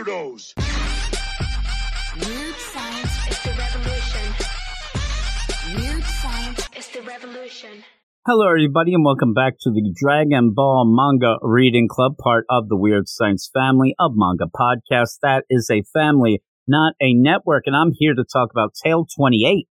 weirdos. Weird science is the revolution. Weird science is the revolution. Hello, everybody, and welcome back to the Dragon Ball Manga Reading Club, part of the Weird Science family of manga podcasts. That is a family, not a network, and I'm here to talk about Tale 28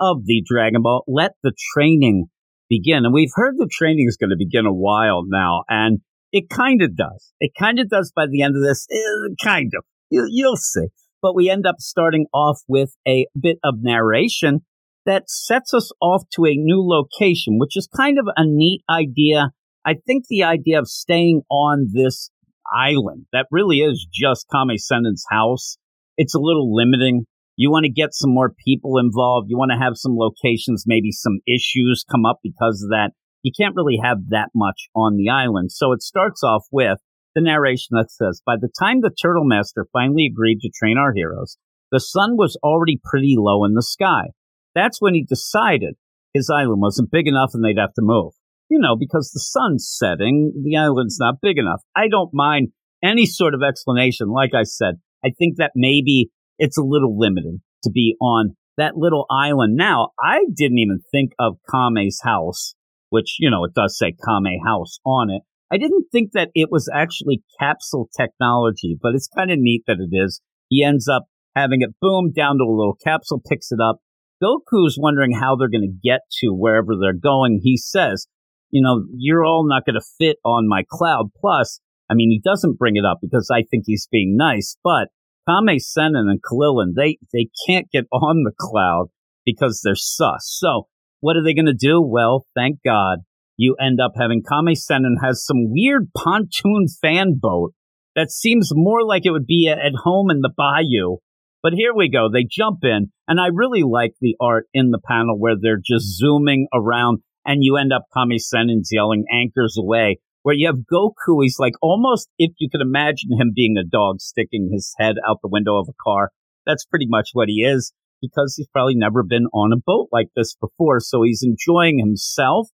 of the Dragon Ball. Let the training begin. And we've heard the training is going to begin a while now, and it kind of does. It kind of does by the end of this. Eh, kind of. You, you'll see. But we end up starting off with a bit of narration that sets us off to a new location, which is kind of a neat idea. I think the idea of staying on this island that really is just Kame Sennin's house, it's a little limiting. You want to get some more people involved. You want to have some locations, maybe some issues come up because of that. You can't really have that much on the island. So it starts off with the narration that says, by the time the Turtle Master finally agreed to train our heroes, the sun was already pretty low in the sky. That's when he decided his island wasn't big enough and they'd have to move. You know, because the sun's setting, the island's not big enough. I don't mind any sort of explanation. Like I said, I think that maybe it's a little limiting to be on that little island. Now, I didn't even think of Kame's house, which, you know, it does say Kame house on it. I didn't think that it was actually capsule technology, but it's kind of neat that it is. He ends up having it boom down to a little capsule, picks it up, Goku's wondering how they're going to get to wherever they're going. He says, you know, you're all not going to fit on my cloud. Plus, I mean, he doesn't bring it up because I think he's being nice, but Kame Sennin and Krillin, they, they can't get on the cloud because they're sus. So what are they going to do? Well, thank God you end up having Kame Sennin has some weird pontoon fan boat that seems more like it would be at home in the bayou but here we go. They jump in, and I really like the art in the panel where they're just zooming around, and you end up Kame Sennin's yelling anchors away. Where you have Goku, he's like almost if you could imagine him being a dog sticking his head out the window of a car. That's pretty much what he is because he's probably never been on a boat like this before. So he's enjoying himself.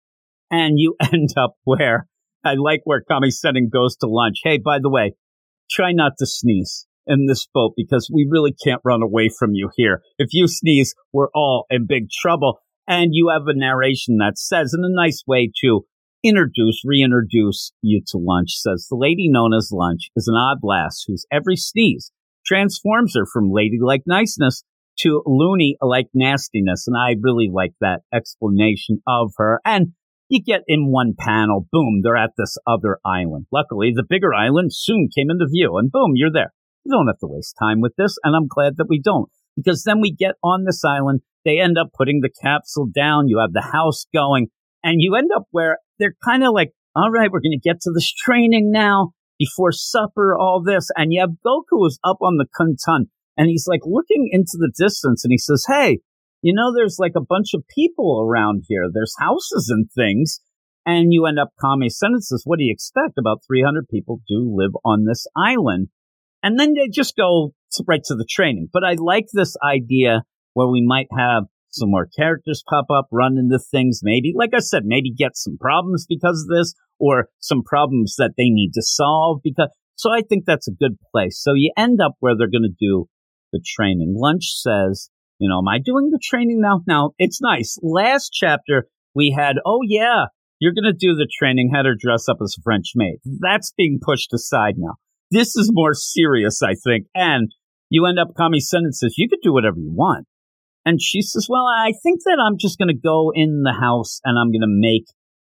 And you end up where I like where Kame Sennin goes to lunch. Hey, by the way, try not to sneeze in this boat because we really can't run away from you here. If you sneeze, we're all in big trouble. And you have a narration that says, in a nice way to introduce, reintroduce you to Lunch, says the lady known as Lunch is an odd lass whose every sneeze transforms her from ladylike niceness to loony like nastiness. And I really like that explanation of her. And you get in one panel, boom, they're at this other island. Luckily, the bigger island soon came into view, and boom, you're there. You don't have to waste time with this, and I'm glad that we don't. Because then we get on this island, they end up putting the capsule down, you have the house going, and you end up where they're kind of like, all right, we're going to get to this training now before supper, all this. And you have Goku is up on the Kuntan and he's like looking into the distance and he says, Hey, you know, there's like a bunch of people around here. There's houses and things. And you end up Kame Sennin says. What do you expect? About 300 people do live on this island. And then they just go right to the training. But I like this idea where we might have some more characters pop up, run into things, maybe, like I said, maybe get some problems because of this or some problems that they need to solve because, so I think that's a good place. So you end up where they're going to do the training. Lunch says, you know, am I doing the training now? Now it's nice. Last chapter we had, oh yeah, you're going to do the training, had her dress up as a French maid. That's being pushed aside now. This is more serious, I think. And you end up, Kame Sennin says, you could do whatever you want. And she says, well, I think that I'm just going to go in the house and I'm going to make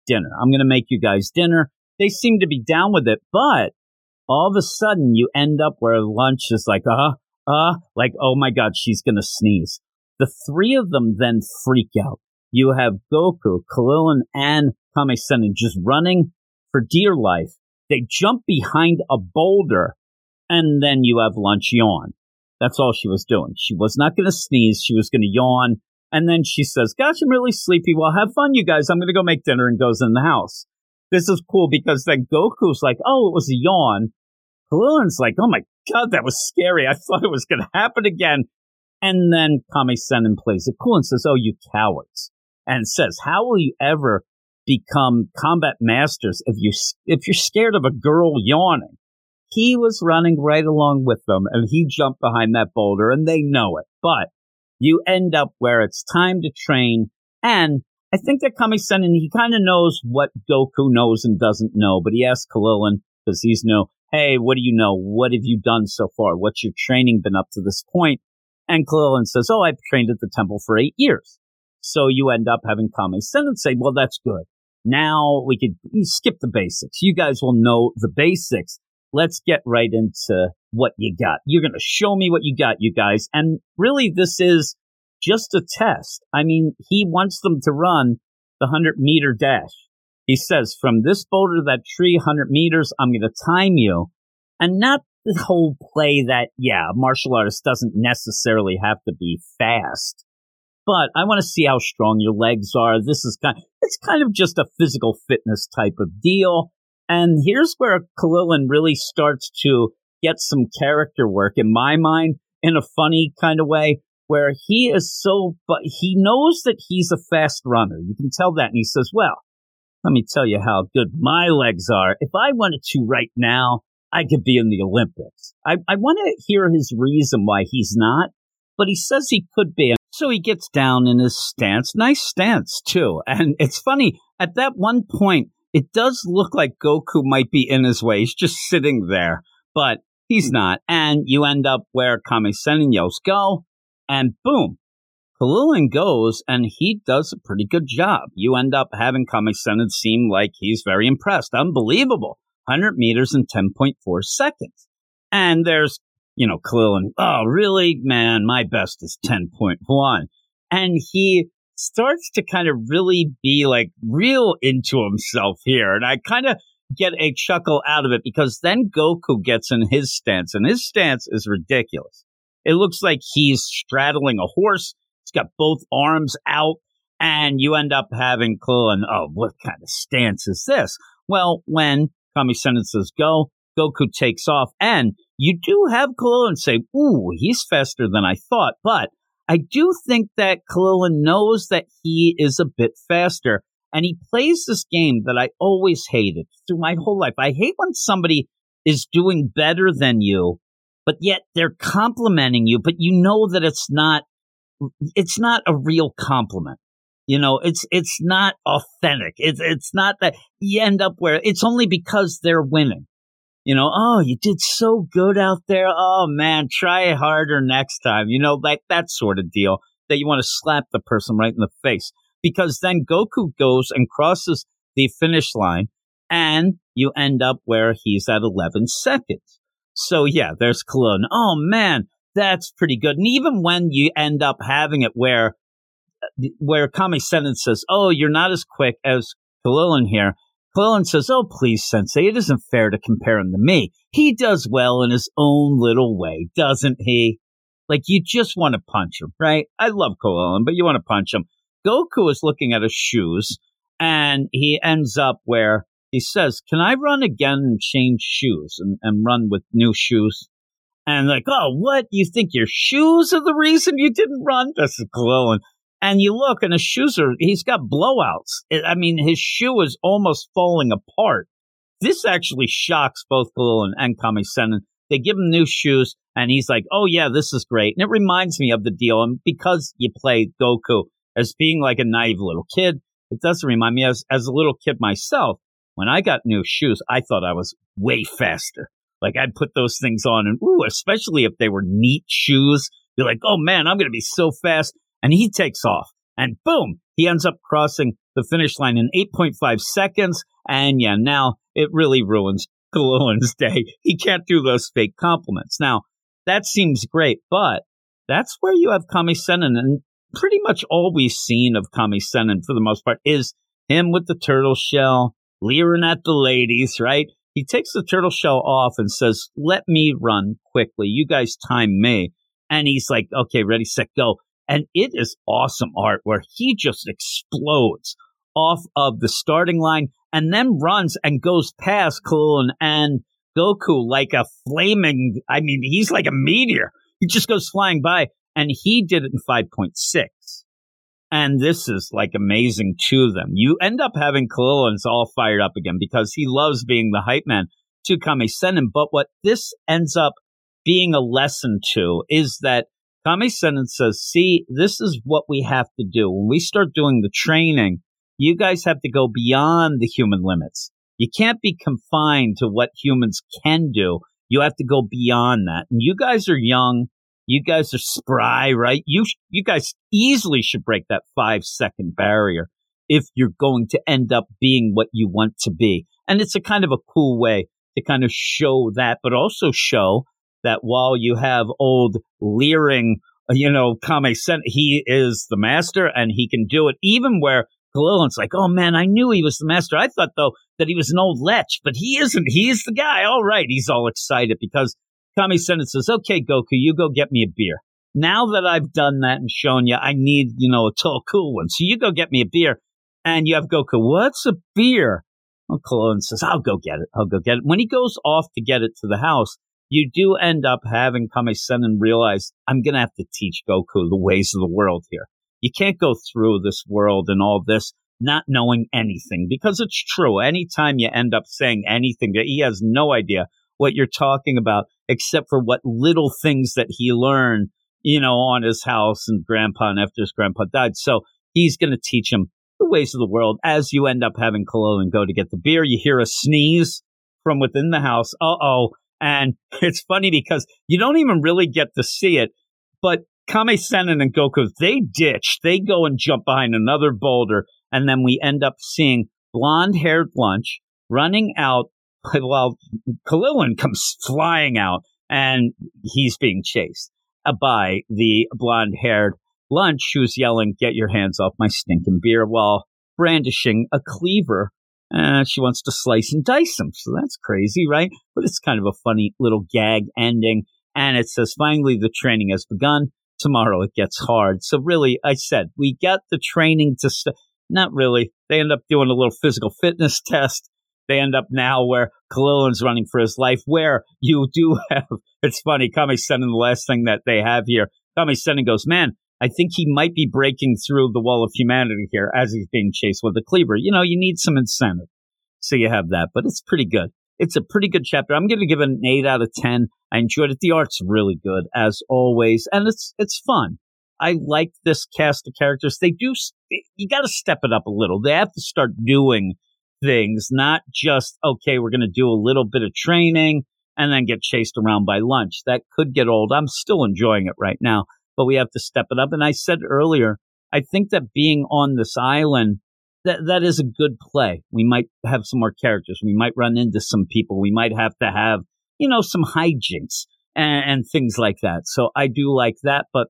dinner. I'm going to make you guys dinner. They seem to be down with it, but all of a sudden you end up where lunch is like, uh, uh, like, oh my God, she's going to sneeze. The three of them then freak out. You have Goku, Krillin, and Kame Sennin just running for dear life. They jump behind a boulder and then you have lunch yawn. That's all she was doing. She was not going to sneeze. She was going to yawn. And then she says, Gosh, I'm really sleepy. Well, have fun, you guys. I'm going to go make dinner and goes in the house. This is cool because then Goku's like, Oh, it was a yawn. Krillin's like, Oh my God, that was scary. I thought it was going to happen again. And then Kame Sennin plays it cool and says, Oh, you cowards. And says, How will you ever become combat masters if you if you're scared of a girl yawning. he was running right along with them and he jumped behind that boulder and they know it. But you end up where it's time to train. And I think that Kami-sen, he kind of knows what Goku knows and doesn't know, but he asks Krillin because he's new, hey, what do you know? What have you done so far? What's your training been up to this point? And Krillin says, oh, I've trained at the temple for eight years. So you end up having Kami-sen and say, well, that's good. Now we could skip the basics. You guys will know the basics. Let's get right into what you got. You're going to show me what you got, you guys. And really, this is just a test. I mean, he wants them to run the 100 meter dash. He says, from this boulder to that tree, 100 meters, I'm going to time you. And not the whole play that, yeah, martial artist doesn't necessarily have to be fast but I want to see how strong your legs are. This is kind, it's kind of just a physical fitness type of deal. And here's where Krillin really starts to get some character work in my mind in a funny kind of way where he is so, but he knows that he's a fast runner. You can tell that. And he says, well, let me tell you how good my legs are. If I wanted to right now, I could be in the Olympics. I, I want to hear his reason why he's not, but he says he could be. So he gets down in his stance. Nice stance, too. And it's funny, at that one point, it does look like Goku might be in his way. He's just sitting there, but he's not. And you end up where Kami-sen go, and boom, Krillin goes, and he does a pretty good job. You end up having Kami-sen seem like he's very impressed. Unbelievable. 100 meters in 10.4 seconds. And there's you know, Krillin, oh, really? Man, my best is 10.1. And he starts to kind of really be like real into himself here. And I kind of get a chuckle out of it because then Goku gets in his stance, and his stance is ridiculous. It looks like he's straddling a horse. Got both arms out, and you end up having Krillin, oh, what kind of stance is this? Well, when Kami-sen says go, Goku takes off, and you do have Krillin say, ooh, he's faster than I thought. But I do think that Krillin knows that he is a bit faster. And he plays this game that I always hated through my whole life. I hate when somebody is doing better than you, but yet they're complimenting you, but you know that it's not, it's not a real compliment. You know, it's, it's not authentic. It's, it's not that you end up where it's only because they're winning you know, oh, you did so good out there. Oh man, try harder next time. You know, like that sort of deal that you want to slap the person right in the face because then Goku goes and crosses the finish line and you end up where he's at 11 seconds. So yeah, there's Krillin. Oh man, that's pretty good. And even when you end up having it where, where Kami-sen says, oh, you're not as quick as Krillin here, Krillin says, Oh, please, Sensei, it isn't fair to compare him to me. He does well in his own little way, doesn't he? Like, you just want to punch him, right? I love Krillin, but you want to punch him. Goku is looking at his shoes, and he ends up where he says, Can I run again and change shoes and, and run with new shoes? And like, oh, what? You think your shoes are the reason you didn't run? This is Krillin. And you look, and his shoes are, he's got blowouts. I mean, his shoe is almost falling apart. This actually shocks both Krillin and Kami-sen. They give him new shoes, and he's like, oh, yeah, this is great. And it reminds me of the deal. And because you play Goku as being like a naive little kid, it doesn't remind me as, as a little kid myself. When I got new shoes, I thought I was way faster. Like I'd put those things on, and ooh, especially if they were neat shoes, you're like, oh man, I'm going to be so fast and he takes off. And boom, he ends up crossing the finish line in 8.5 seconds. And yeah, now it really ruins Krillin's day. He can't do those fake compliments. Now, that seems great, but that's where you have Kami-sen. And pretty much all we've seen of Kami-sen for the most part is him with the turtle shell, leering at the ladies, right? He takes the turtle shell off and says, Let me run quickly. You guys time me. And he's like, Okay, ready, set, go. And it is awesome art where he just explodes off of the starting line and then runs and goes past Krillin and Goku like a flaming, I mean, he's like a meteor. He just goes flying by and he did it in 5.6. And this is like amazing to them. You end up having Krillin's all fired up again because he loves being the hype man. to Kame Sennin. But what this ends up being a lesson to is that Kame says, see, this is what we have to do. When we start doing the training, you guys have to go beyond the human limits. You can't be confined to what humans can do. You have to go beyond that. And you guys are young. You guys are spry, right? You, you guys easily should break that five second barrier if you're going to end up being what you want to be. And it's a kind of a cool way to kind of show that, but also show that while you have old leering, you know, Kame Sen, he is the master and he can do it even where Kalilin's like, oh man, I knew he was the master. I thought though that he was an old lech, but he isn't. He's the guy. All right. He's all excited because Kame Sen says, okay, Goku, you go get me a beer. Now that I've done that and shown you, I need, you know, a tall, cool one. So you go get me a beer. And you have Goku, what's a beer? Well, Kalilin says, I'll go get it. I'll go get it. When he goes off to get it to the house, you do end up having Kame Sennin realize, I'm going to have to teach Goku the ways of the world here. You can't go through this world and all this not knowing anything because it's true. Anytime you end up saying anything he has no idea what you're talking about, except for what little things that he learned, you know, on his house and grandpa and after his grandpa died. So he's going to teach him the ways of the world as you end up having Kalilin go to get the beer. You hear a sneeze from within the house. Uh oh. And it's funny because you don't even really get to see it, but Kame Sennin and Goku, they ditch, they go and jump behind another boulder. And then we end up seeing blonde haired lunch running out while Kalilin comes flying out and he's being chased by the blonde haired lunch who's yelling, Get your hands off my stinking beer while brandishing a cleaver and she wants to slice and dice him. So that's crazy, right? But it's kind of a funny little gag ending. And it says, finally, the training has begun. Tomorrow it gets hard. So really, I said, we got the training to, st- not really. They end up doing a little physical fitness test. They end up now where Kalilin's running for his life, where you do have, it's funny, Kame Sennin the last thing that they have here. Kame Sennin goes, man, I think he might be breaking through the wall of humanity here as he's being chased with a cleaver. You know, you need some incentive. So you have that, but it's pretty good. It's a pretty good chapter. I'm going to give it an eight out of 10. I enjoyed it. The art's really good as always. And it's, it's fun. I like this cast of characters. They do, you got to step it up a little. They have to start doing things, not just, okay, we're going to do a little bit of training and then get chased around by lunch. That could get old. I'm still enjoying it right now but we have to step it up. And I said earlier, I think that being on this island, that, that is a good play. We might have some more characters. We might run into some people. We might have to have, you know, some hijinks and, and things like that. So I do like that, but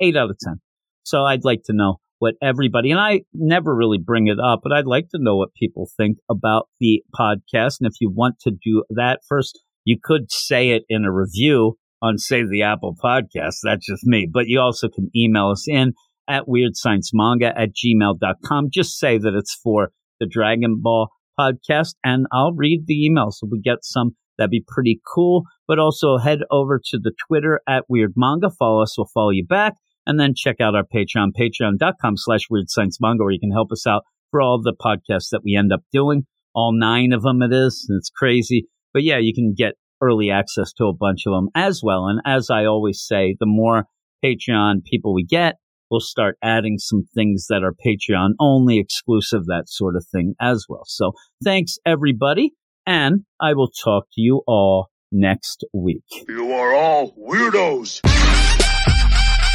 eight out of 10. So I'd like to know what everybody, and I never really bring it up, but I'd like to know what people think about the podcast. And if you want to do that first, you could say it in a review on Save the Apple podcast. That's just me. But you also can email us in at weirdsciencemanga at gmail.com. Just say that it's for the Dragon Ball podcast and I'll read the email. So we get some. That'd be pretty cool. But also head over to the Twitter at Weird Manga. Follow us. We'll follow you back. And then check out our Patreon, patreon.com slash Weird Science where you can help us out for all the podcasts that we end up doing. All nine of them it is. It's crazy. But yeah, you can get early access to a bunch of them as well. And as I always say, the more Patreon people we get, we'll start adding some things that are Patreon only exclusive, that sort of thing as well. So thanks everybody. And I will talk to you all next week. You are all weirdos.